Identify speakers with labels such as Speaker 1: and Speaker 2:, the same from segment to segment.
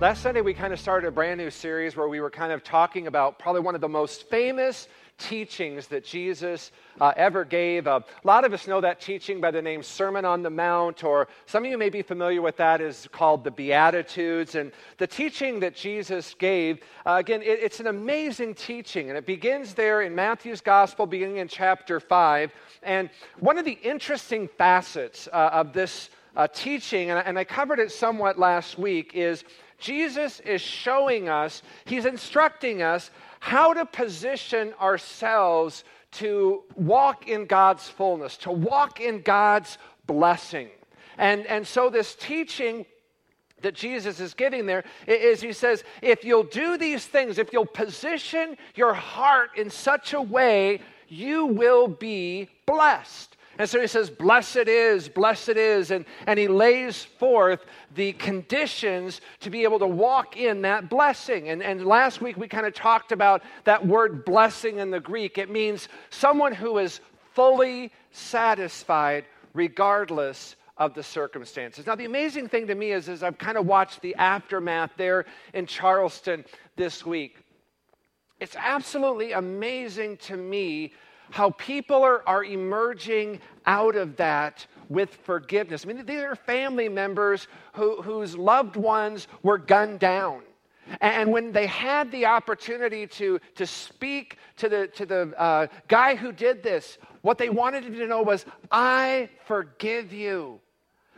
Speaker 1: Last Sunday, we kind of started a brand new series where we were kind of talking about probably one of the most famous teachings that Jesus uh, ever gave. Uh, a lot of us know that teaching by the name Sermon on the Mount, or some of you may be familiar with that, is called the Beatitudes. And the teaching that Jesus gave, uh, again, it, it's an amazing teaching, and it begins there in Matthew's Gospel, beginning in chapter 5. And one of the interesting facets uh, of this uh, teaching, and I, and I covered it somewhat last week, is Jesus is showing us, he's instructing us how to position ourselves to walk in God's fullness, to walk in God's blessing. And, and so, this teaching that Jesus is giving there is he says, if you'll do these things, if you'll position your heart in such a way, you will be blessed. And so he says, Blessed is, blessed is. And, and he lays forth the conditions to be able to walk in that blessing. And, and last week we kind of talked about that word blessing in the Greek. It means someone who is fully satisfied regardless of the circumstances. Now, the amazing thing to me is, is I've kind of watched the aftermath there in Charleston this week. It's absolutely amazing to me how people are, are emerging out of that with forgiveness. I mean, these are family members who, whose loved ones were gunned down. And when they had the opportunity to, to speak to the, to the uh, guy who did this, what they wanted him to know was, I forgive you.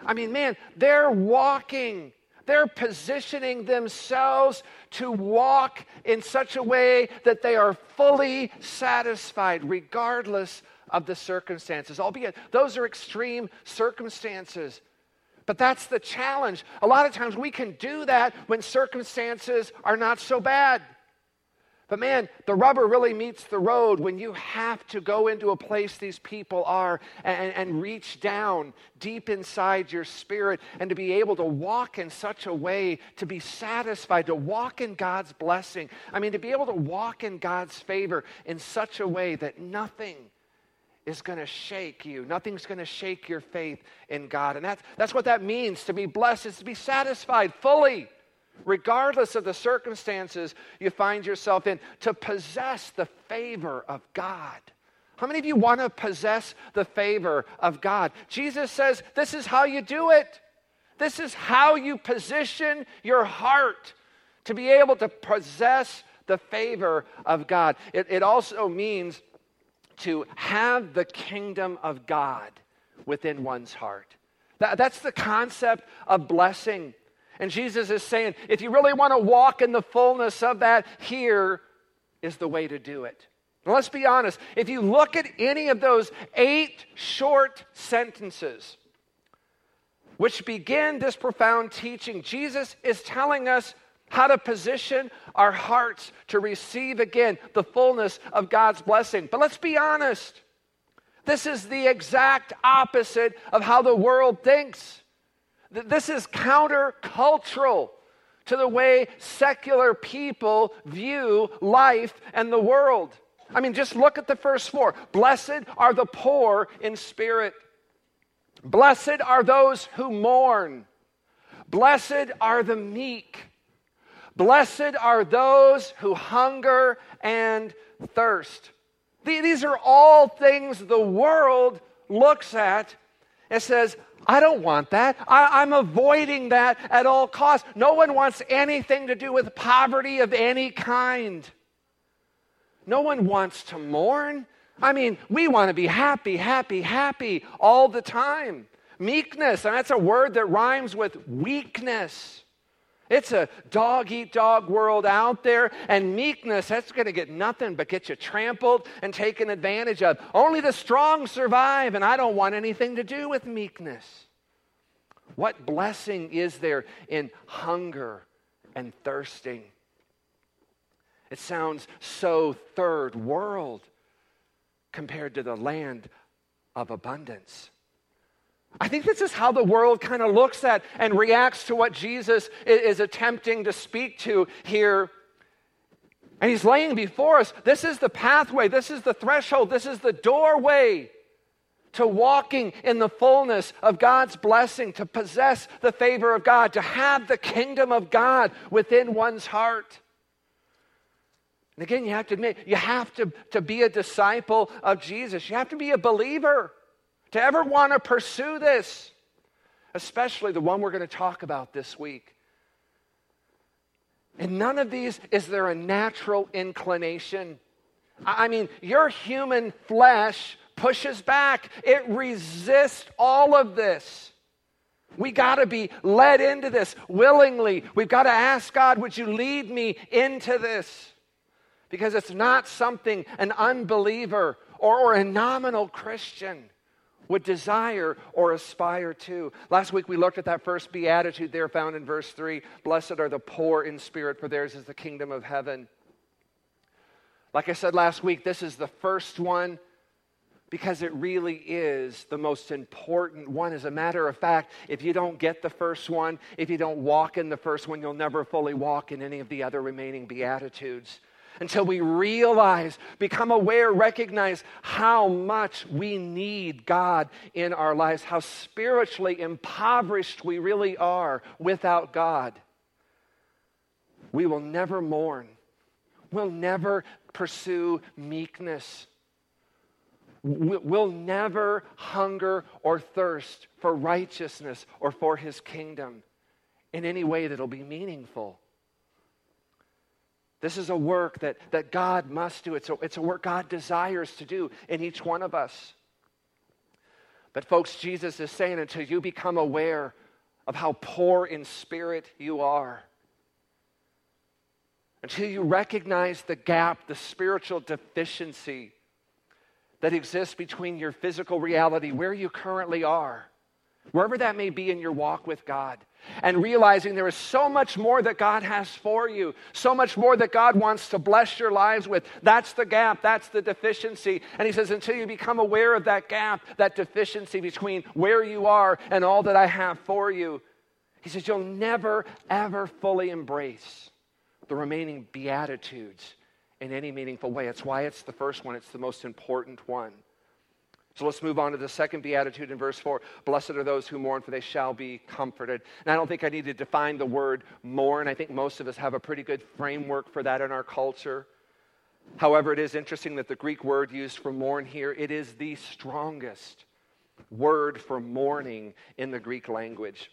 Speaker 1: I mean, man, they're walking they're positioning themselves to walk in such a way that they are fully satisfied, regardless of the circumstances. Albeit, those are extreme circumstances. But that's the challenge. A lot of times we can do that when circumstances are not so bad. But man, the rubber really meets the road when you have to go into a place these people are and, and, reach down deep inside your spirit and to be able to walk in such a way to be satisfied, to walk in God's blessing. I mean, to be able to walk in God's favor in such a way that nothing is going to shake you. Nothing's going to shake your faith in God. And that's, that's what that means to be blessed, is to be satisfied fully regardless of the circumstances you find yourself in, to possess the favor of God. How many of you want to possess the favor of God? Jesus says this is how you do it. This is how you position your heart to be able to possess the favor of God. It, it also means to have the kingdom of God within one's heart. That, that's the concept of blessing. And Jesus is saying, if you really want to walk in the fullness of that, here is the way to do it. Now, let's be honest. If you look at any of those eight short sentences which begin this profound teaching, Jesus is telling us how to position our hearts to receive again the fullness of God's blessing. But let's be honest. This is the exact opposite of how the world thinks. This is countercultural to the way secular people view life and the world. I mean, just look at the first four. Blessed are the poor in spirit. Blessed are those who mourn. Blessed are the meek. Blessed are those who hunger and thirst. These are all things the world looks at and says, I don't want that. I, am avoiding that at all costs. No one wants anything to do with poverty of any kind. No one wants to mourn. I mean, we want to be happy, happy, happy all the time. Meekness, and that's a word that rhymes with weakness. It's a dog eat dog world out there, and meekness, that's going to get nothing but get you trampled and taken advantage of. Only the strong survive, and I don't want anything to do with meekness. What blessing is there in hunger and thirsting? It sounds so third world compared to the land of abundance. I think this is how the world kind of looks at and reacts to what Jesus is attempting to speak to here. And he's laying before us this is the pathway, this is the threshold, this is the doorway to walking in the fullness of God's blessing, to possess the favor of God, to have the kingdom of God within one's heart. And again, you have to admit, you have to, to be a disciple of Jesus. You have to be a believer to ever want to pursue this, especially the one we're going to talk about this week. And none of these is there a natural inclination. I mean, your human flesh pushes back, it resists all of this. We got to be led into this willingly. We've got to ask God, would you lead me into this? Because it's not something an unbeliever or, or a nominal Christian would desire or aspire to. Last week we looked at that first beatitude there found in verse 3 Blessed are the poor in spirit, for theirs is the kingdom of heaven. Like I said last week, this is the first one because it really is the most important one. As a matter of fact, if you don't get the first one, if you don't walk in the first one, you'll never fully walk in any of the other remaining Beatitudes. Until we realize, become aware, recognize how much we need God in our lives, how spiritually impoverished we really are without God. We will never mourn. We'll never pursue meekness We'll never hunger or thirst for righteousness or for his kingdom in any way that'll be meaningful. This is a work that, that God must do. It's a, it's a work God desires to do in each one of us. But, folks, Jesus is saying until you become aware of how poor in spirit you are, until you recognize the gap, the spiritual deficiency that exists between your physical reality, where you currently are, wherever that may be in your walk with God, and realizing there is so much more that God has for you, so much more that God wants to bless your lives with. That's the gap, that's the deficiency. And He says, until you become aware of that gap, that deficiency between where you are and all that I have for you, He says, you'll never, ever fully embrace the remaining Beatitudes in any meaningful way. It's why it's the first one, it's the most important one. So let's move on to the second beatitude in verse 4. Blessed are those who mourn, for they shall be comforted. And I don't think I need to define the word mourn. I think most of us have a pretty good framework for that in our culture. However, it is interesting that the Greek word used for mourn here, it is the strongest word for mourning in the Greek language.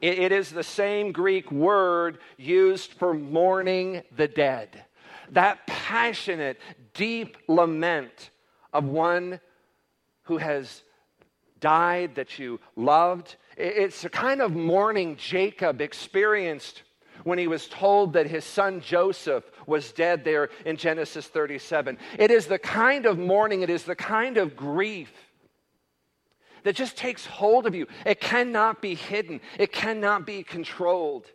Speaker 1: it is the same Greek word used for mourning the dead that passionate, deep lament of one who has died that you loved. It's a kind of mourning Jacob experienced when he was told that his son Joseph was dead there in Genesis 37. It is the kind of mourning, it is the kind of grief that just takes hold of you. It cannot be hidden, it cannot be controlled.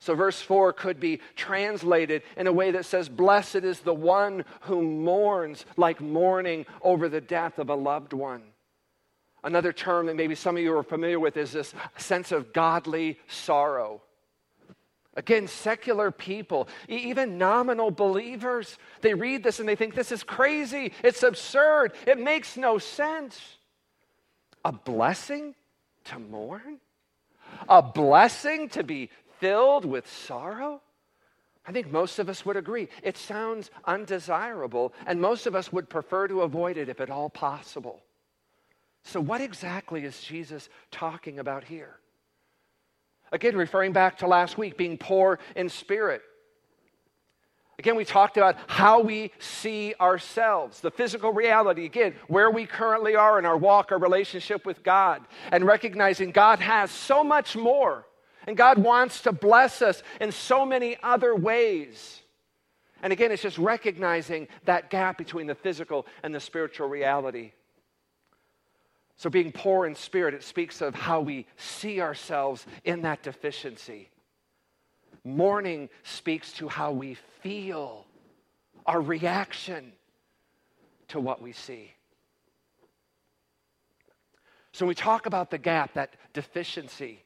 Speaker 1: So, verse 4 could be translated in a way that says, Blessed is the one who mourns like mourning over the death of a loved one. Another term that maybe some of you are familiar with is this sense of godly sorrow. Again, secular people, even nominal believers, they read this and they think this is crazy. It's absurd. It makes no sense. A blessing to mourn? A blessing to be filled with sorrow? I think most of us would agree. It sounds undesirable, and most of us would prefer to avoid it if at all possible. So, what exactly is Jesus talking about here? Again, referring back to last week, being poor in spirit. Again, we talked about how we see ourselves, the physical reality, again, where we currently are in our walk, our relationship with God, and recognizing God has so much more and God wants to bless us in so many other ways. And again, it's just recognizing that gap between the physical and the spiritual reality. So, being poor in spirit, it speaks of how we see ourselves in that deficiency. Mourning speaks to how we feel, our reaction to what we see. So when we talk about the gap, that deficiency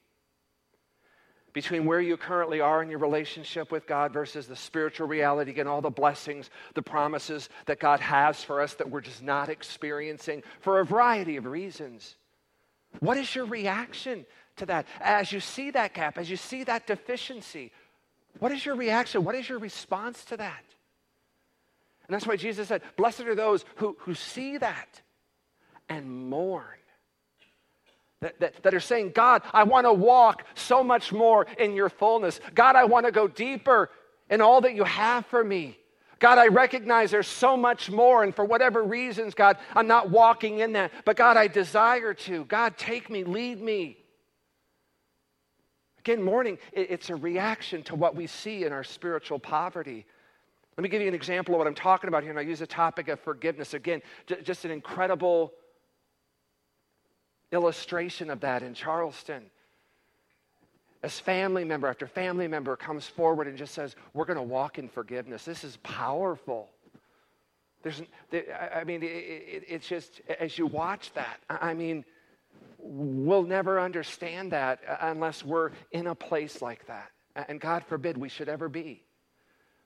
Speaker 1: between where you currently are in your relationship with God versus the spiritual reality and all the blessings, the promises that God has for us that we're just not experiencing for a variety of reasons. What is your reaction to that? As you see that gap, as you see that deficiency, what is your reaction? What is your response to that? And that's why Jesus said, Blessed are those who, who see that and mourn that, that, that are saying, God, I want to walk so much more in your fullness. God, I want to go deeper in all that you have for me. God, I recognize there's so much more, and for whatever reasons, God, I'm not walking in that. But God, I desire to. God, take me, lead me. Again, mourning, it's a reaction to what we see in our spiritual poverty. Let me give you an example of what I'm talking about here, and I use the topic of forgiveness. Again, just an incredible illustration of that in Charleston. As family member after family member comes forward and just says, We're going to walk in forgiveness. This is powerful. There's, I mean, it's just, as you watch that, I mean, we'll never understand that unless we're in a place like that. And God forbid we should ever be.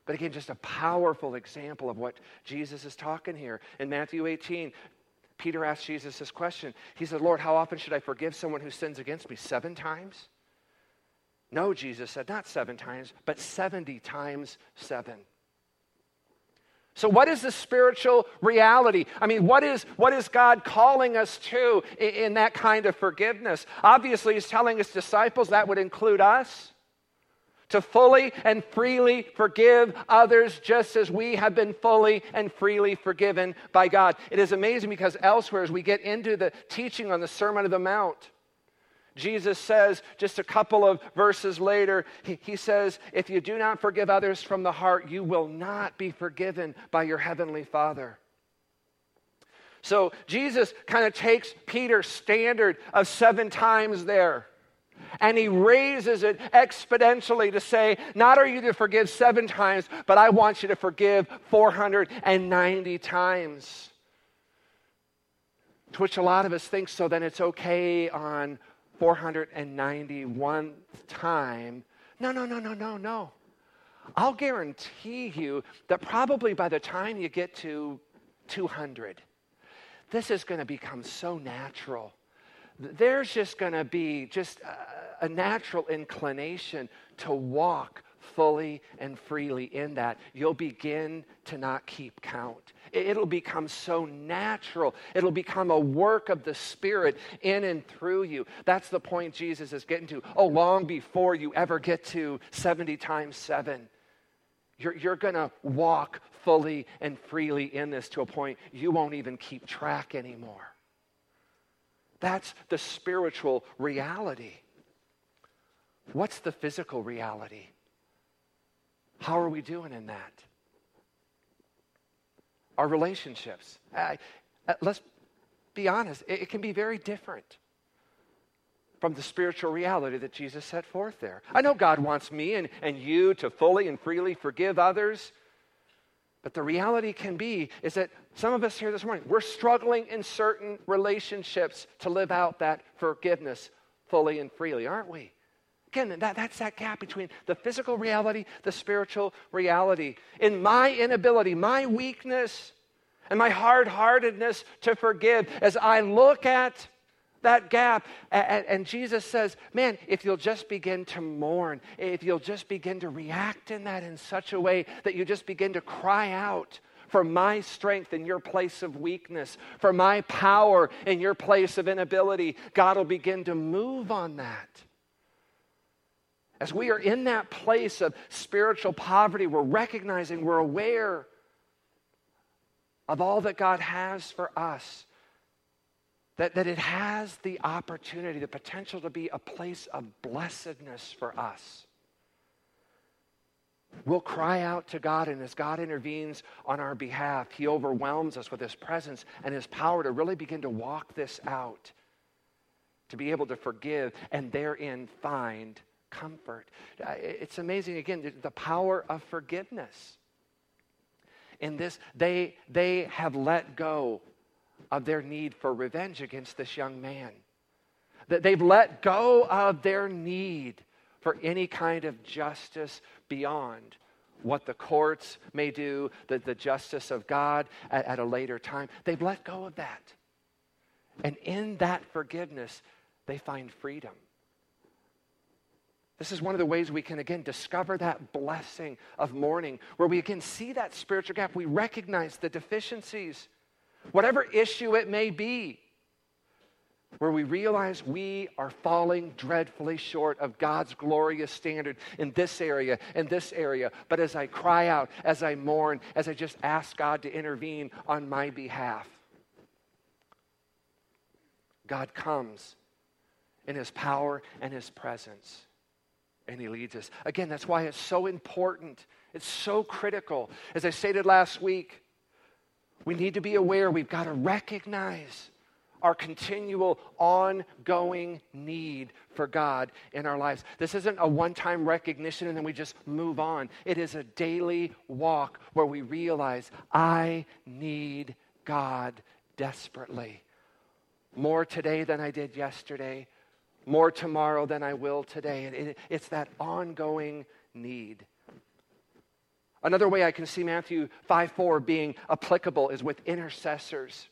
Speaker 1: But again, just a powerful example of what Jesus is talking here. In Matthew 18, Peter asked Jesus this question. He said, Lord, how often should I forgive someone who sins against me? Seven times? No, Jesus said, not seven times, but 70 times seven. So, what is the spiritual reality? I mean, what is, what is God calling us to in, in that kind of forgiveness? Obviously, He's telling His disciples that would include us to fully and freely forgive others just as we have been fully and freely forgiven by God. It is amazing because elsewhere, as we get into the teaching on the Sermon of the Mount, Jesus says, just a couple of verses later, he, says, If you do not forgive others from the heart, you will not be forgiven by your heavenly Father. So Jesus kind of takes Peter's standard of seven times there and he raises it exponentially to say, Not are you to forgive seven times, but I want you to forgive 490 times. To which a lot of us think, so then it's okay on 491th time. No, no, no, no, no, no. I'll guarantee you that probably by the time you get to 200, this is going to become so natural there's just going to be just a, a natural inclination to walk fully and freely in that, you'll begin to not keep count. It'll become so natural. It'll become a work of the Spirit in and through you. That's the point Jesus is getting to. Oh, long before you ever get to 70 times 7. You're, you're going to walk fully and freely in this to a point you won't even keep track anymore. That's the spiritual reality. What's the physical reality? How are we doing in that? Our relationships. Uh, let's be honest, it, it can be very different from the spiritual reality that Jesus set forth there. I know God wants me and, and you to fully and freely forgive others. But the reality can be is that some of us here this morning, we're struggling in certain relationships to live out that forgiveness fully and freely, aren't we? Again, that, that's that gap between the physical reality, the spiritual reality. In my inability, my weakness, and my hard heartedness to forgive, as I look at that gap. And, and, Jesus says, Man, if you'll just begin to mourn, if you'll just begin to react in that in such a way that you just begin to cry out for my strength in your place of weakness, for my power in your place of inability, God will begin to move on that. As we are in that place of spiritual poverty, we're recognizing, we're aware of all that God has for us that, that it has the opportunity, the potential to be a place of blessedness for us. We'll cry out to God, and as God intervenes on our behalf, He overwhelms us with His presence and His power to really begin to walk this out, to be able to forgive and therein find comfort. Uh, it's amazing, again, the power of forgiveness. In this, they, they have let go of their need for revenge against this young man. That they've let go of their need for any kind of justice beyond what the courts may do, the, the justice of God at, at a later time. They've let go of that. And in that forgiveness, they find freedom. This is one of the ways we can again discover that blessing of mourning, where we again see that spiritual gap. We recognize the deficiencies, whatever issue it may be, where we realize we are falling dreadfully short of God's glorious standard in this area, in this area. But as I cry out, as I mourn, as I just ask God to intervene on my behalf, God comes in His power and His presence and he leads us. Again, that's why it's so important. It's so critical. As I stated last week, we need to be aware, we've got to recognize our continual, ongoing need for God in our lives. This isn't a one time recognition and then we just move on. It is a daily walk where we realize, I need God desperately. More today than I did yesterday, more tomorrow than I will today. And it's that ongoing need. Another way I can see Matthew 5 4 being applicable is with intercessors,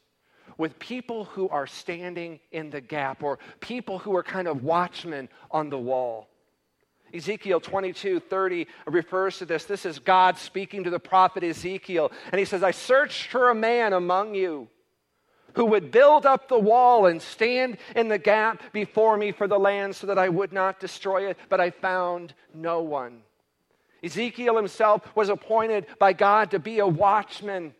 Speaker 1: with people who are standing in the gap or people who are kind of watchmen on the wall. Ezekiel 22 30 refers to this. This is God speaking to the prophet Ezekiel. And he says, I searched for a man among you who would build up the wall and stand in the gap before me for the land so that I would not destroy it, but I found no one. Ezekiel himself was appointed by God to be a watchman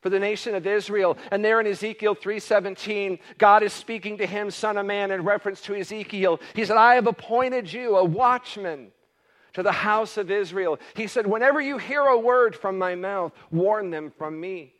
Speaker 1: for the nation of Israel. And there in Ezekiel 3:17, God is speaking to him, son of man, in reference to Ezekiel. He said, "I have appointed you a watchman to the house of Israel." He said, "Whenever you hear a word from my mouth, warn them from me."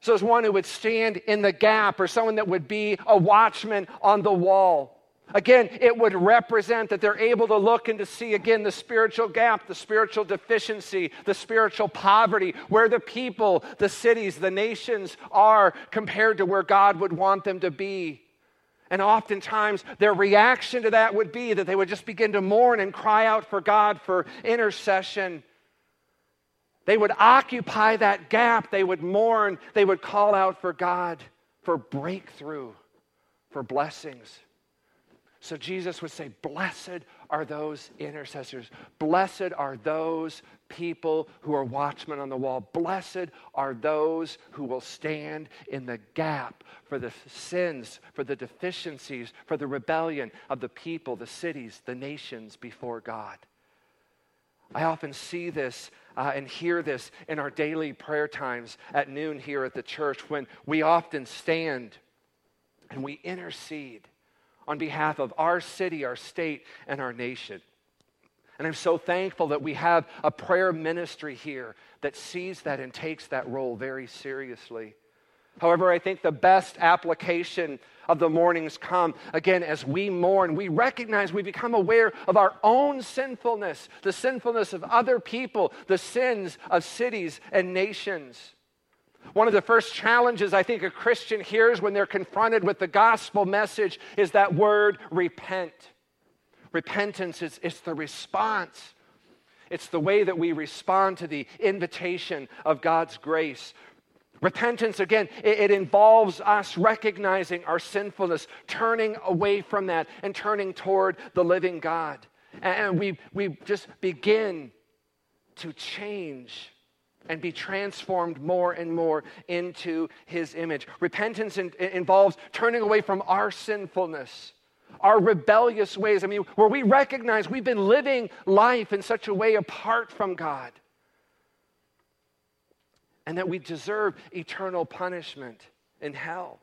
Speaker 1: So, as one who would stand in the gap or someone that would be a watchman on the wall. Again, it would represent that they're able to look and to see again the spiritual gap, the spiritual deficiency, the spiritual poverty, where the people, the cities, the nations are compared to where God would want them to be. And oftentimes, their reaction to that would be that they would just begin to mourn and cry out for God for intercession. They would occupy that gap. They would mourn. They would call out for God for breakthrough, for blessings. So Jesus would say, Blessed are those intercessors. Blessed are those people who are watchmen on the wall. Blessed are those who will stand in the gap for the sins, for the deficiencies, for the rebellion of the people, the cities, the nations before God. I often see this uh, and hear this in our daily prayer times at noon here at the church when we often stand and we intercede on behalf of our city, our state, and our nation. And I'm so thankful that we have a prayer ministry here that sees that and takes that role very seriously. However, I think the best application of the mornings come again as we mourn. We recognize, we become aware of our own sinfulness, the sinfulness of other people, the sins of cities and nations. One of the first challenges I think a Christian hears when they're confronted with the gospel message is that word repent. Repentance is, is the response. It's the way that we respond to the invitation of God's grace. Repentance, again, it, it, involves us recognizing our sinfulness, turning away from that, and turning toward the living God. And we, we just begin to change and be transformed more and more into his image. Repentance in, involves turning away from our sinfulness, our rebellious ways. I mean, where we recognize we've been living life in such a way apart from God and that we deserve eternal punishment in hell.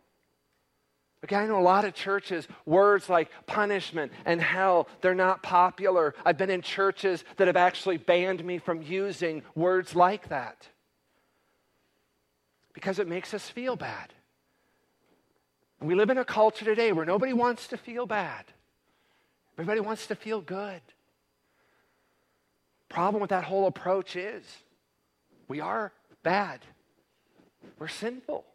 Speaker 1: Okay, I know a lot of churches, words like punishment and hell, they're not popular. I've been in churches that have actually banned me from using words like that because it makes us feel bad. we live in a culture today where nobody wants to feel bad, everybody wants to feel good. Problem with that whole approach is we are bad. We're sinful.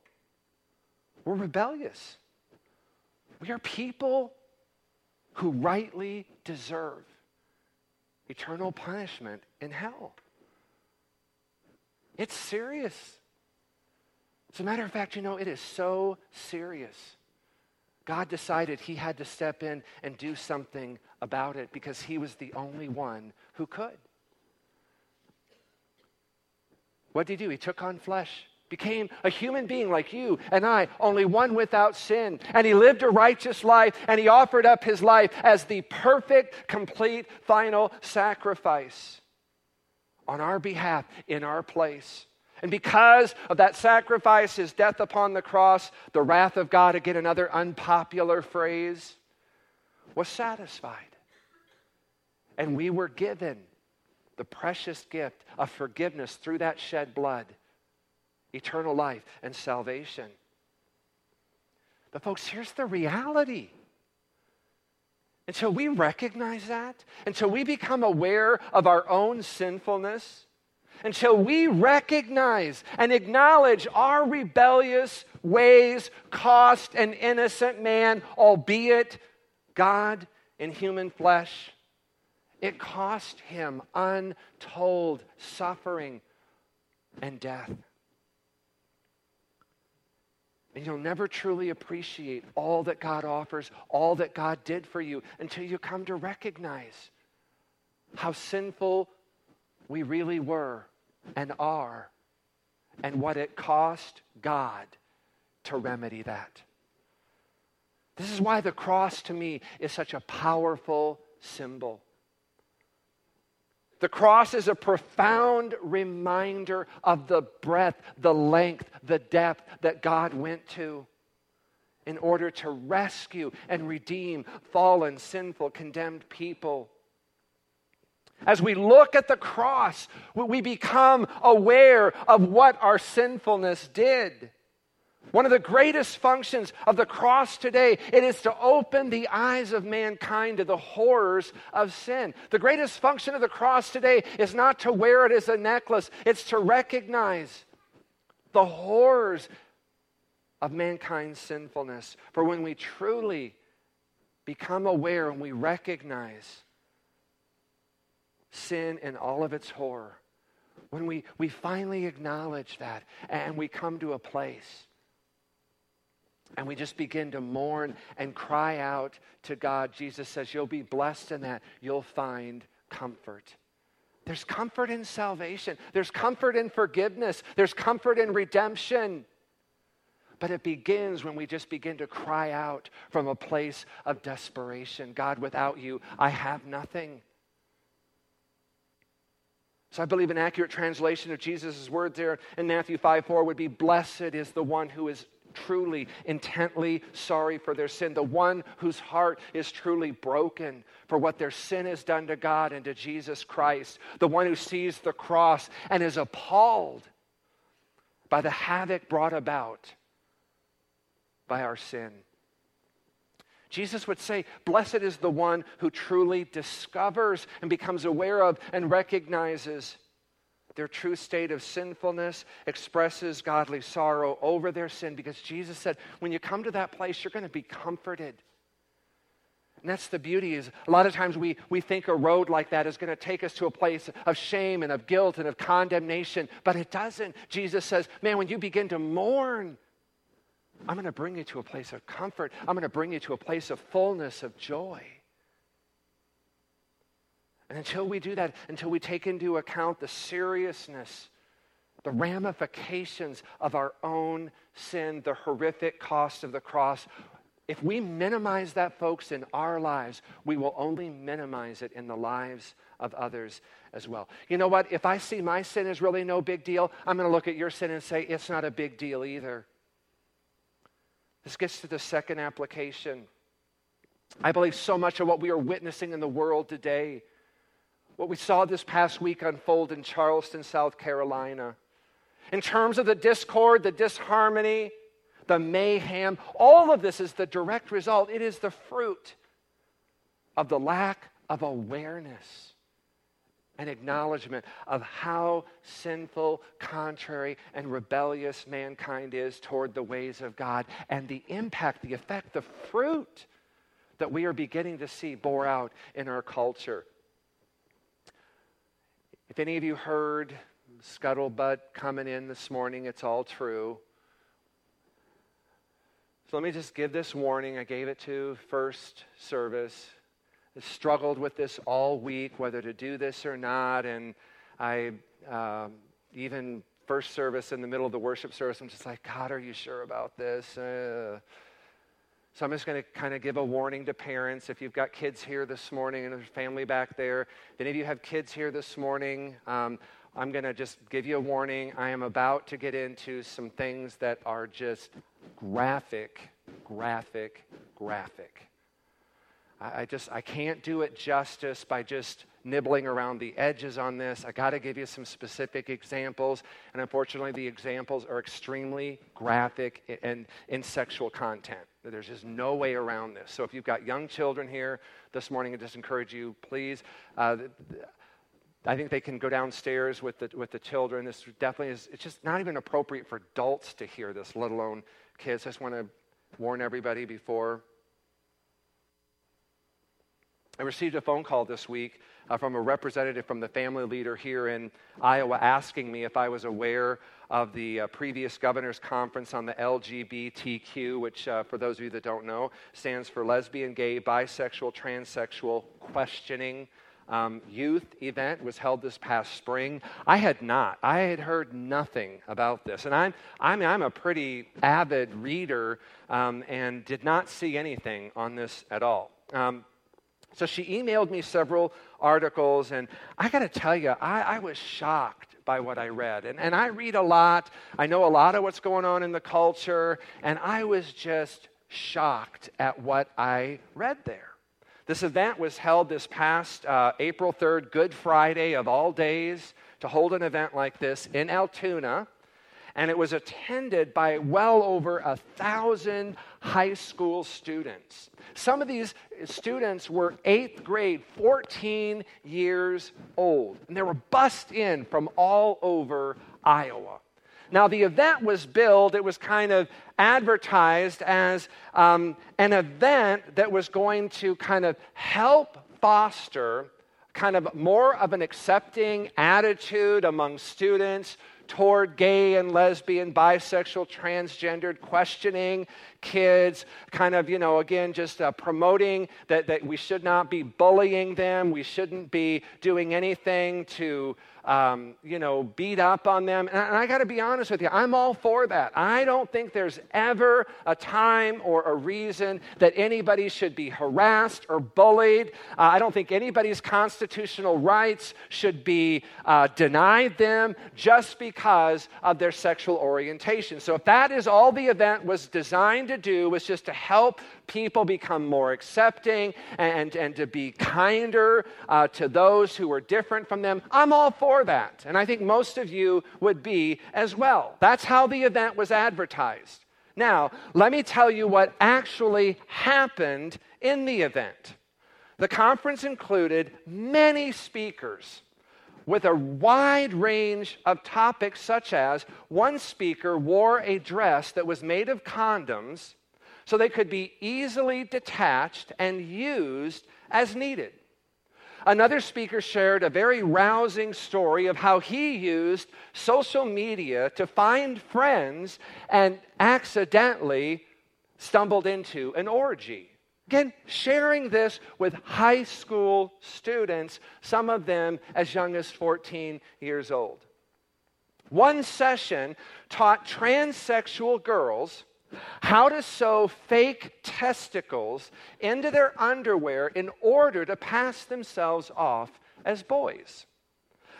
Speaker 1: We're rebellious. We are people who rightly deserve eternal punishment in hell. It's serious. As a matter of fact, you know, it is so serious. God decided he had to step in and do something about it because he was the only one who could. What did he do? He took on flesh, became a human being like you and I, only one without sin. And he lived a righteous life and he offered up his life as the perfect, complete, final sacrifice on our behalf, in our place. And because of that sacrifice, his death upon the cross, the wrath of God, again, another unpopular phrase, was satisfied. And we were given the precious gift of forgiveness through that shed blood, eternal life, and salvation. But, folks, here's the reality. Until we recognize that, until we become aware of our own sinfulness, until we recognize and acknowledge our rebellious ways cost an innocent man, albeit God in human flesh, it cost him untold suffering and death. And you'll never truly appreciate all that God offers, all that God did for you, until you come to recognize how sinful we really were and are, and what it cost God to remedy that. This is why the cross to me is such a powerful symbol. The cross is a profound reminder of the breadth, the length, the depth that God went to in order to rescue and redeem fallen, sinful, condemned people. As we look at the cross, we become aware of what our sinfulness did. One of the greatest functions of the cross today, it is to open the eyes of mankind to the horrors of sin. The greatest function of the cross today is not to wear it as a necklace, it's to recognize the horrors of mankind's sinfulness. For when we truly become aware and we recognize sin in all of its horror, when we, we finally acknowledge that and we come to a place and we just begin to mourn and cry out to God. Jesus says, You'll be blessed in that. You'll find comfort. There's comfort in salvation, there's comfort in forgiveness, there's comfort in redemption. But it begins when we just begin to cry out from a place of desperation God, without you, I have nothing. So I believe an accurate translation of Jesus' words there in Matthew 5 4 would be Blessed is the one who is truly, intently sorry for their sin, the one whose heart is truly broken for what their sin has done to God and to Jesus Christ, the one who sees the cross and is appalled by the havoc brought about by our sin. Jesus would say, Blessed is the one who truly discovers and becomes aware of and recognizes their true state of sinfulness, expresses godly sorrow over their sin because Jesus said, when you come to that place, you're going to be comforted. And that's the beauty is a lot of times we, we think a road like that is going to take us to a place of shame and of guilt and of condemnation, but it doesn't. Jesus says, man, when you begin to mourn, I'm going to bring you to a place of comfort. I'm going to bring you to a place of fullness, of joy. And until we do that, until we take into account the seriousness, the ramifications of our own sin, the horrific cost of the cross, if we minimize that, folks, in our lives, we will only minimize it in the lives of others as well. You know what? If I see my sin is really no big deal, I'm going to look at your sin and say, it's not a big deal either. This gets to the second application. I believe so much of what we are witnessing in the world today what we saw this past week unfold in Charleston, South Carolina. In terms of the discord, the disharmony, the mayhem, all of this is the direct result. It is the fruit of the lack of awareness and acknowledgement of how sinful, contrary, and rebellious mankind is toward the ways of God and the impact, the effect, the fruit that we are beginning to see bore out in our culture. If any of you heard scuttlebutt coming in this morning, it's all true. So let me just give this warning. I gave it to first service I struggled with this all week, whether to do this or not. And I, uh, even first service in the middle of the worship service, I'm just like, God, are you sure about this? Uh, so I'm just going to kind of give a warning to parents. If you've got kids here this morning and there's family back there, if any of you have kids here this morning, um, I'm going to just give you a warning. I am about to get into some things that are just graphic, graphic, graphic. I, just I can't do it justice by just nibbling around the edges on this. I got to give you some specific examples, and unfortunately, the examples are extremely graphic and in sexual content. There's just no way around this. So if you've got young children here this morning, I just encourage you, please. Uh, I think they can go downstairs with the, with the children. This definitely is, it's just not even appropriate for adults to hear this, let alone kids. I just want to warn everybody before I received a phone call this week uh, from a representative from the family leader here in Iowa asking me if I was aware of the uh, previous governor's conference on the LGBTQ, which, uh, for those of you that don't know, stands for lesbian, gay, bisexual, transsexual questioning. Um, youth event was held this past spring. I had not. I had heard nothing about this. And I'm, I'm, I'm a pretty avid reader um, and did not see anything on this at all. Um, so she emailed me several articles, and I got to tell you, I, I, was shocked by what I read. And, and I read a lot, I know a lot of what's going on in the culture, and I was just shocked at what I read there. This event was held this past uh, April 3rd, Good Friday of all days, to hold an event like this in Altoona and it was attended by well over a thousand high school students. Some of these students were eighth grade, 14 years old, and they were bussed in from all over Iowa. Now, the event was billed, it was kind of advertised as um, an event that was going to kind of help foster kind of more of an accepting attitude among students toward gay and lesbian, bisexual, transgendered, questioning kids, kind of, you know, again, just uh, promoting that, that we should not be bullying them, we shouldn't be doing anything to um, you know, beat up on them. And I, got to be honest with you, I'm all for that. I don't think there's ever a time or a reason that anybody should be harassed or bullied. Uh, I don't think anybody's constitutional rights should be uh, denied them just because of their sexual orientation. So if that is all the event was designed to do, was just to help people become more accepting and, and to be kinder uh, to those who are different from them, I'm all for that. And I think most of you would be as well. That's how the event was advertised. Now, let me tell you what actually happened in the event. The conference included many speakers with a wide range of topics, such as one speaker wore a dress that was made of condoms so they could be easily detached and used as needed. Another speaker shared a very rousing story of how he used social media to find friends and accidentally stumbled into an orgy. Again, sharing this with high school students, some of them as young as 14 years old. One session taught transsexual girls how to sew fake testicles into their underwear in order to pass themselves off as boys.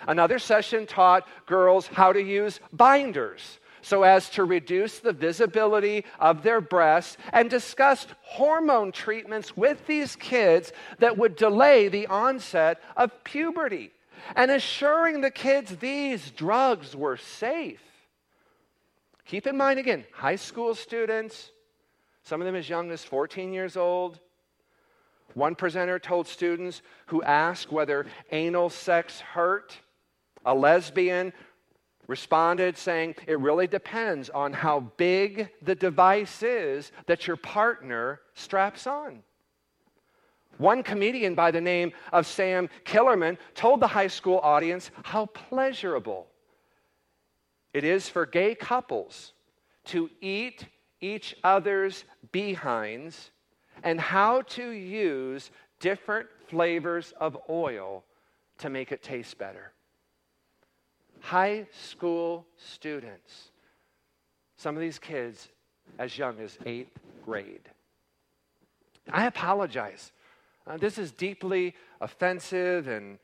Speaker 1: Another session taught girls how to use binders so as to reduce the visibility of their breasts and discussed hormone treatments with these kids that would delay the onset of puberty and assuring the kids these drugs were safe. Keep in mind again, high school students, some of them as young as 14 years old. One presenter told students who asked whether anal sex hurt, a lesbian responded saying, It really depends on how big the device is that your partner straps on. One comedian by the name of Sam Killermann told the high school audience how pleasurable it is for gay couples to eat each other's behinds and how to use different flavors of oil to make it taste better. High school students, some of these kids as young as eighth grade. I apologize. Uh, this is deeply offensive, and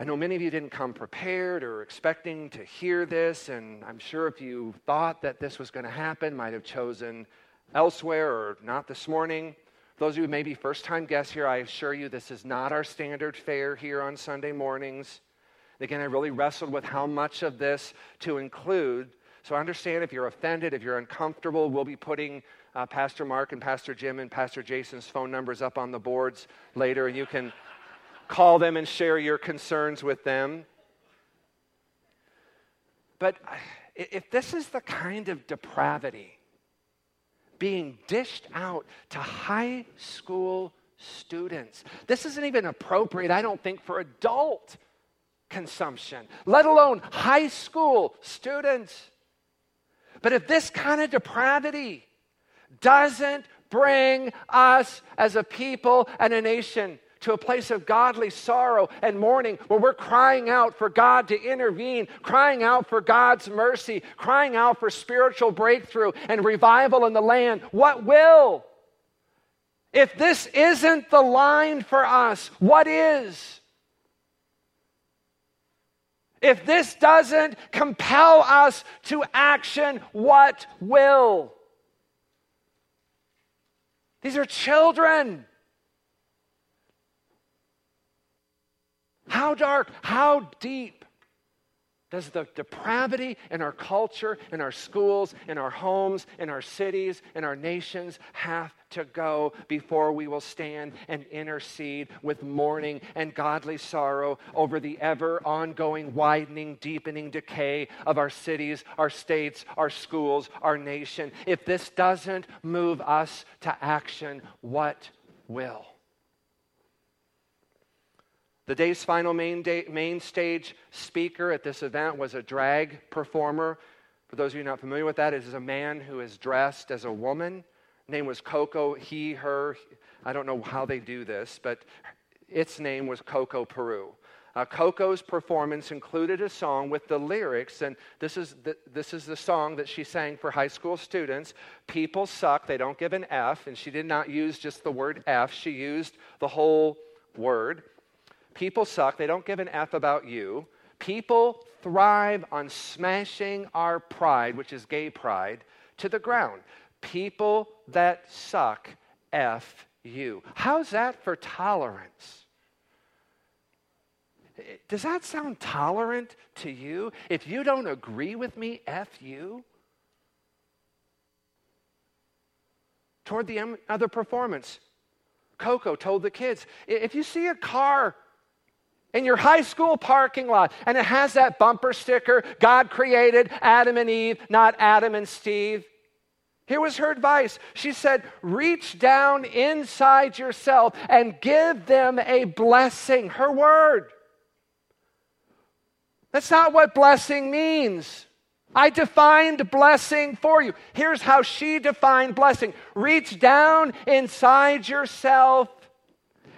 Speaker 1: I know many of you didn't come prepared or expecting to hear this, and I'm sure if you thought that this was going to happen, might have chosen elsewhere or not this morning. Those of you who may be first time guests here, I assure you this is not our standard fare here on Sunday mornings. Again, I really wrestled with how much of this to include. So I understand if you're offended, if you're uncomfortable, we'll be putting uh, Pastor Mark and Pastor Jim and Pastor Jason's phone numbers up on the boards later, and you can call them and share your concerns with them. But if this is the kind of depravity being dished out to high school students, this isn't even appropriate, I don't think, for adult consumption, let alone high school students. But if this kind of depravity doesn't bring us as a people and a nation to a place of godly sorrow and mourning where we're crying out for God to intervene, crying out for God's mercy, crying out for spiritual breakthrough and revival in the land. What will? If this isn't the line for us, what is? If this doesn't compel us to action, what will? These are children. How dark, how deep does the depravity in our culture, in our schools, in our homes, in our cities, in our nations have to go before we will stand and intercede with mourning and godly sorrow over the ever ongoing, widening, deepening decay of our cities, our states, our schools, our nation? If this doesn't move us to action, what will? The day's final main, day, main stage speaker at this event was a drag performer. For those of you not familiar with that, it is a man who is dressed as a woman. Name was Coco, he, her. I don't know how they do this, but its name was Coco Peru. Uh, Coco's performance included a song with the lyrics, and this is, the, this is the song that she sang for high school students. People suck, they don't give an F, and she did not use just the word F, she used the whole word. People suck. They don't give an F about you. People thrive on smashing our pride, which is gay pride, to the ground. People that suck, F you. How's that for tolerance? Does that sound tolerant to you? If you don't agree with me, F you? Toward the other performance, Coco told the kids if you see a car in your high school parking lot and it has that bumper sticker God created Adam and Eve, not Adam and Steve. Here was her advice. She said, Reach down inside yourself and give them a blessing. Her word. That's not what blessing means. I defined blessing for you. Here's how she defined blessing reach down inside yourself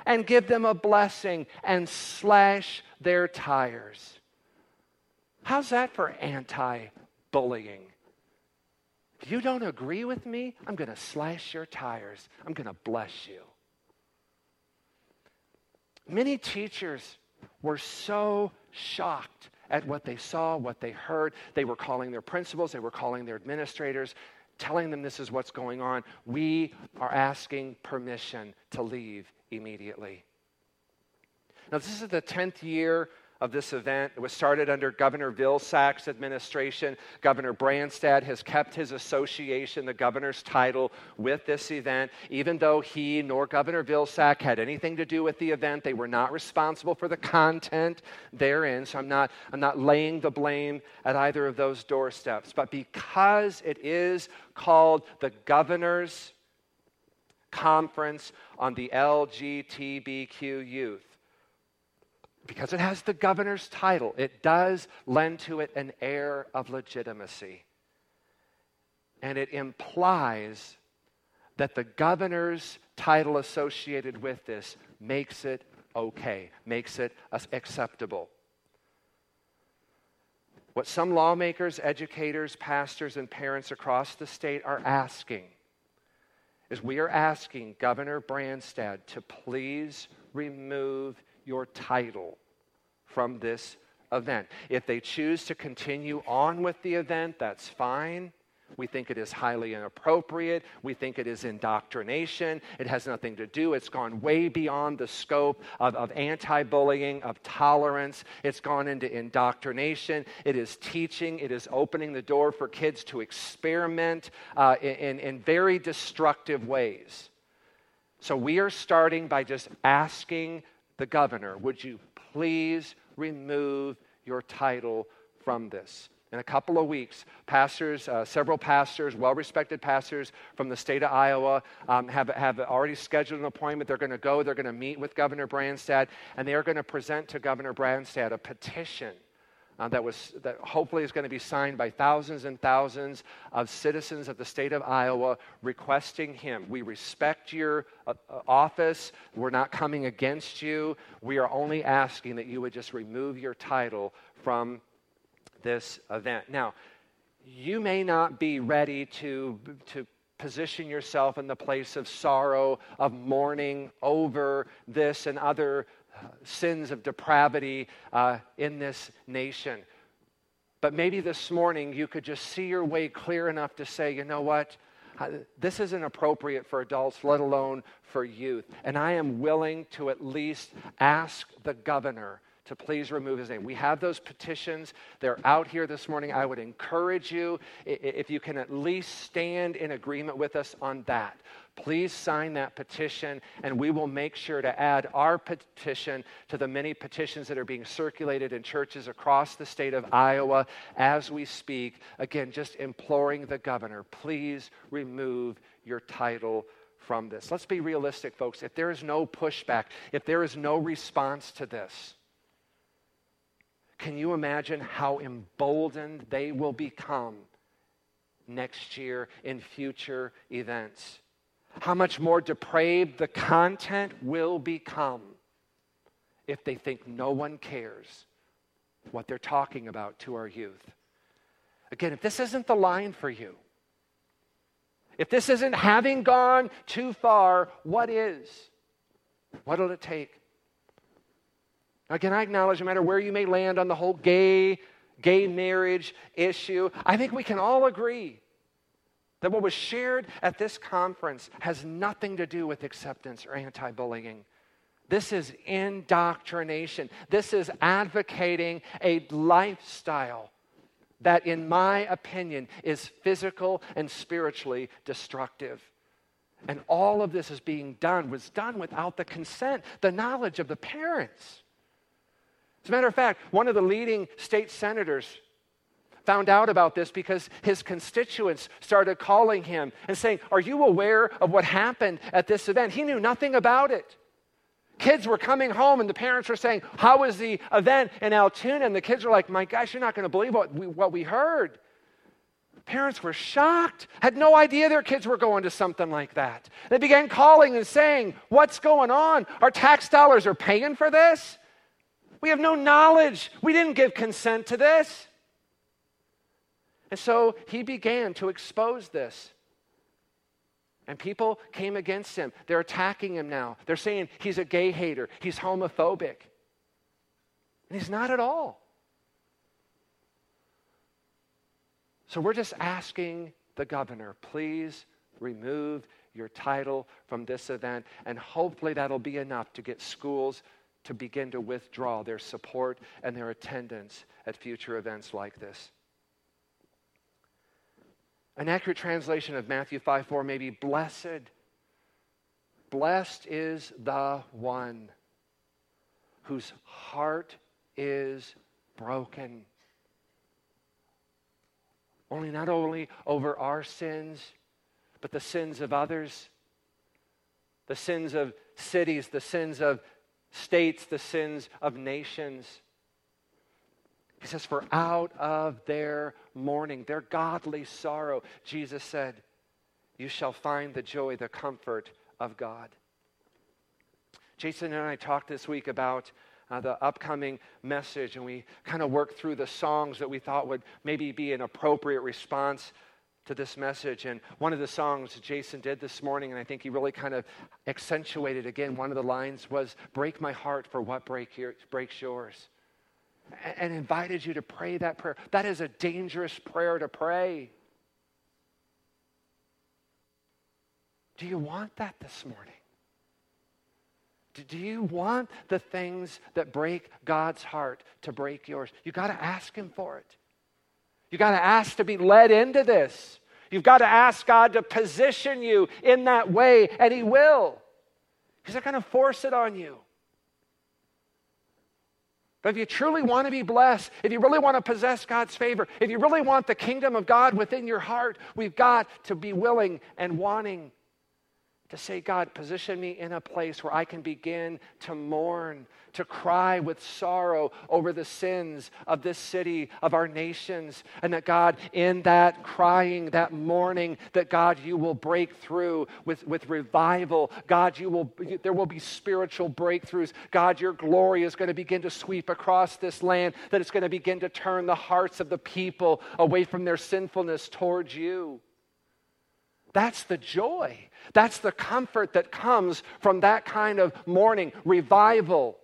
Speaker 1: and give them a blessing and slash their tires. How's that for anti bullying? If you don't agree with me, I'm going to slash your tires. I'm going to bless you. Many teachers were so shocked at what they saw, what they heard. They were calling their principals, they were calling their administrators, telling them this is what's going on. We are asking permission to leave immediately. Now, this is the 10th year of this event. It was started under Governor Vilsack's administration. Governor Branstad has kept his association, the governor's title, with this event. Even though he nor Governor Vilsack had anything to do with the event, they were not responsible for the content therein. So I'm not, I'm not laying the blame at either of those doorsteps. But because it is called the Governor's Conference on the LGBTQ Youth, because it has the governor's title, it does lend to it an air of legitimacy. And it implies that the governor's title associated with this makes it okay, makes it acceptable. What some lawmakers, educators, pastors, and parents across the state are asking is we are asking Governor Branstad to please remove your title from this event. If they choose to continue on with the event, that's fine. We think it is highly inappropriate. We think it is indoctrination. It has nothing to do. It's gone way beyond the scope of, of anti bullying, of tolerance. It's gone into indoctrination. It is teaching. It is opening the door for kids to experiment uh, in, in very destructive ways. So we are starting by just asking the governor, would you please remove your title from this? In a couple of weeks, pastors, uh, several pastors, well respected pastors from the state of Iowa, um, have, have already scheduled an appointment. They're going to go, they're going to meet with Governor Branstad, and they are going to present to Governor Branstad a petition. Uh, that was that hopefully is going to be signed by thousands and thousands of citizens of the state of Iowa requesting him. We respect your uh, uh office. We're not coming against you. We are only asking that you would just remove your title from this event. Now, you may not be ready to, to position yourself in the place of sorrow, of mourning over this and other uh, sins of depravity uh, in this nation. But maybe this morning you could just see your way clear enough to say, you know what? Uh, this isn't appropriate for adults, let alone for youth. And I am willing to at least ask the governor to please remove his name. We have those petitions. They're out here this morning. I would encourage you, if you can at least stand in agreement with us on that, please sign that petition, and we will make sure to add our petition to the many petitions that are being circulated in churches across the state of Iowa as we speak. Again, just imploring the governor, please remove your title from this. Let's be realistic, folks. If there is no pushback, if there is no response to this, can you imagine how emboldened they will become next year in future events? How much more depraved the content will become if they think no one cares what they're talking about to our youth. Again, if this isn't the line for you, if this isn't having gone too far, what is? What'll it take? Now, again, I acknowledge no matter where you may land on the whole gay, gay marriage issue, I think we can all agree that what was shared at this conference has nothing to do with acceptance or anti bullying. This is indoctrination. This is advocating a lifestyle that, in my opinion, is physical and spiritually destructive. And all of this is being done, was done without the consent, the knowledge of the parents. As a matter of fact, one of the leading state senators found out about this because his constituents started calling him and saying, Are you aware of what happened at this event? He knew nothing about it. Kids were coming home and the parents were saying, How was the event in Altoona? And the kids were like, My gosh, you're not going to believe what we, what we heard. Parents were shocked, had no idea their kids were going to something like that. They began calling and saying, What's going on? Our tax dollars are paying for this? We have no knowledge. We didn't give consent to this. And so he began to expose this. And people came against him. They're attacking him now. They're saying he's a gay hater, he's homophobic. And he's not at all. So we're just asking the governor, please remove your title from this event, and hopefully that'll be enough to get schools to begin to withdraw their support and their attendance at future events like this. An accurate translation of Matthew 5 4 may be blessed. Blessed is the one whose heart is broken. Only not only over our sins, but the sins of others, the sins of cities, the sins of states, the sins of nations. He says, For out of their mourning, their godly sorrow, Jesus said, You shall find the joy, the comfort of God. Jason and I talked this week about uh, the upcoming message, and we kind of worked through the songs that we thought would maybe be an appropriate response to this message. And one of the songs Jason did this morning, and I think he really kind of accentuated again, one of the lines was, Break my heart for what break your, breaks yours. And invited you to pray that prayer. That is a dangerous prayer to pray. Do you want that this morning? Do you want the things that break God's heart to break yours? You got to ask Him for it. You got to ask to be led into this. You've got to ask God to position you in that way, and He will. He's not going to force it on you. But if you truly want to be blessed, if you really want to possess God's favor, if you really want the kingdom of God within your heart, we've got to be willing and wanting to say, God, position me in a place where I can begin to mourn, to cry with sorrow over the sins of this city, of our nations. And that, God, in that crying, that mourning, that God, you will break through with, with revival. God, you will, there will be spiritual breakthroughs. God, your glory is going to begin to sweep across this land, that it's going to begin to turn the hearts of the people away from their sinfulness towards you. That's the joy. That's the comfort that comes from that kind of mourning, revival,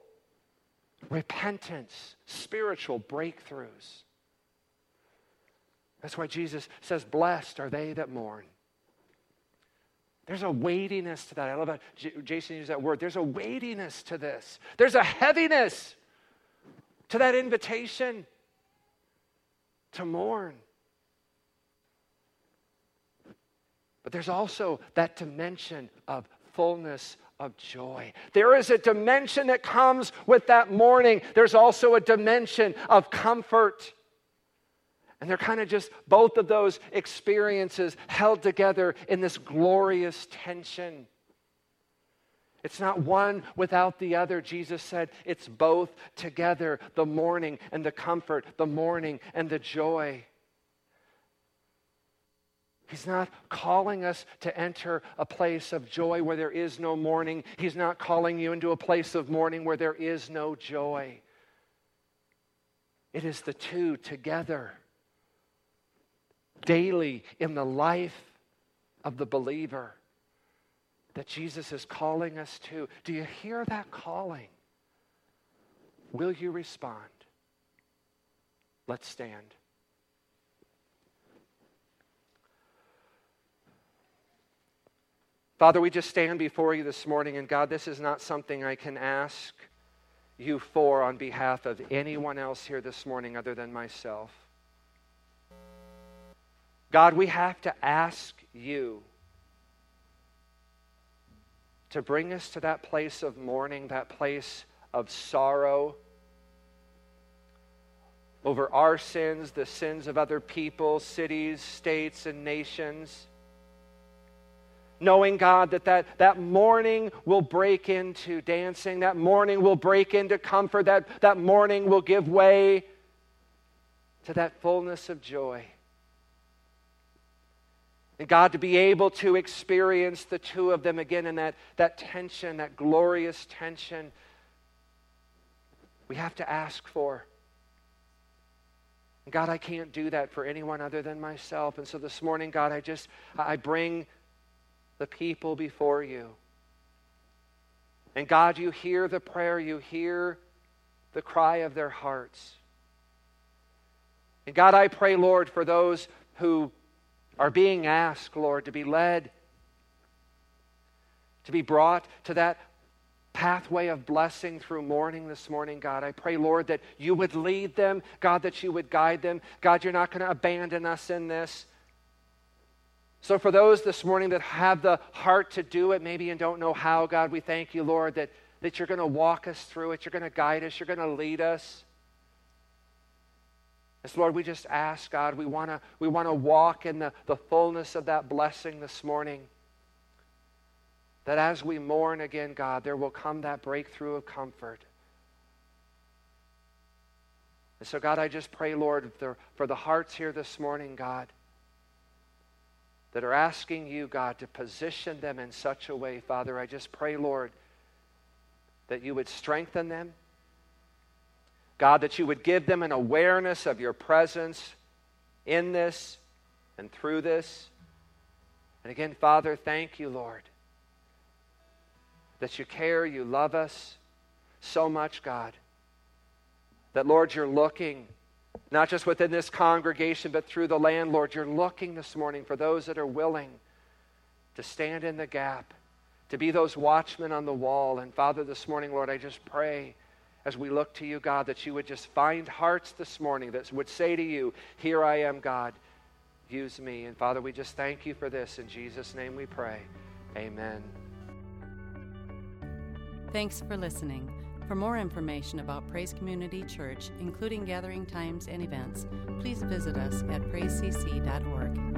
Speaker 1: repentance, spiritual breakthroughs. That's why Jesus says, Blessed are they that mourn. There's a weightiness to that. I love how Jason used that word. There's a weightiness to this, there's a heaviness to that invitation to mourn. But there's also that dimension of fullness of joy. There is a dimension that comes with that mourning. There's also a dimension of comfort. And they're kind of just both of those experiences held together in this glorious tension. It's not one without the other. Jesus said it's both together the mourning and the comfort, the mourning and the joy. He's not calling us to enter a place of joy where there is no mourning. He's not calling you into a place of mourning where there is no joy. It is the two together daily in the life of the believer that Jesus is calling us to. Do you hear that calling? Will you respond? Let's stand. Father, we just stand before you this morning, and God, this is not something I can ask you for on behalf of anyone else here this morning other than myself. God, we have to ask you to bring us to that place of mourning, that place of sorrow over our sins, the sins of other people, cities, states, and nations knowing, God, that, that that mourning will break into dancing, that mourning will break into comfort, that, that mourning will give way to that fullness of joy. And God, to be able to experience the two of them again in that, that tension, that glorious tension, we have to ask for. God, I can't do that for anyone other than myself. And so this morning, God, I just, I bring the people before you. And God, you hear the prayer, you hear the cry of their hearts. And God, I pray, Lord, for those who are being asked, Lord, to be led, to be brought to that pathway of blessing through mourning this morning, God. I pray, Lord, that you would lead them, God, that you would guide them. God, you're not going to abandon us in this. So, for those this morning that have the heart to do it, maybe and don't know how, God, we thank you, Lord, that, that you're going to walk us through it. You're going to guide us. You're going to lead us. As Lord, we just ask, God, we want to we wanna walk in the, the fullness of that blessing this morning. That as we mourn again, God, there will come that breakthrough of comfort. And so, God, I just pray, Lord, for the hearts here this morning, God, that are asking you, God, to position them in such a way, Father, I just pray, Lord, that you would strengthen them. God, that you would give them an awareness of your presence in this and through this. And again, Father, thank you, Lord, that you care, you love us so much, God. That, Lord, you're looking not just within this congregation, but through the land, Lord. You're looking this morning for those that are willing to stand in the gap, to be those watchmen on the wall. And Father, this morning, Lord, I just pray as we look to you, God, that you would just find hearts this morning that would say to you, Here I am, God, use me. And Father, we just thank you for this. In Jesus' name we pray. Amen.
Speaker 2: Thanks for listening. For more information about Praise Community Church, including gathering times and events, please visit us at praisecc.org.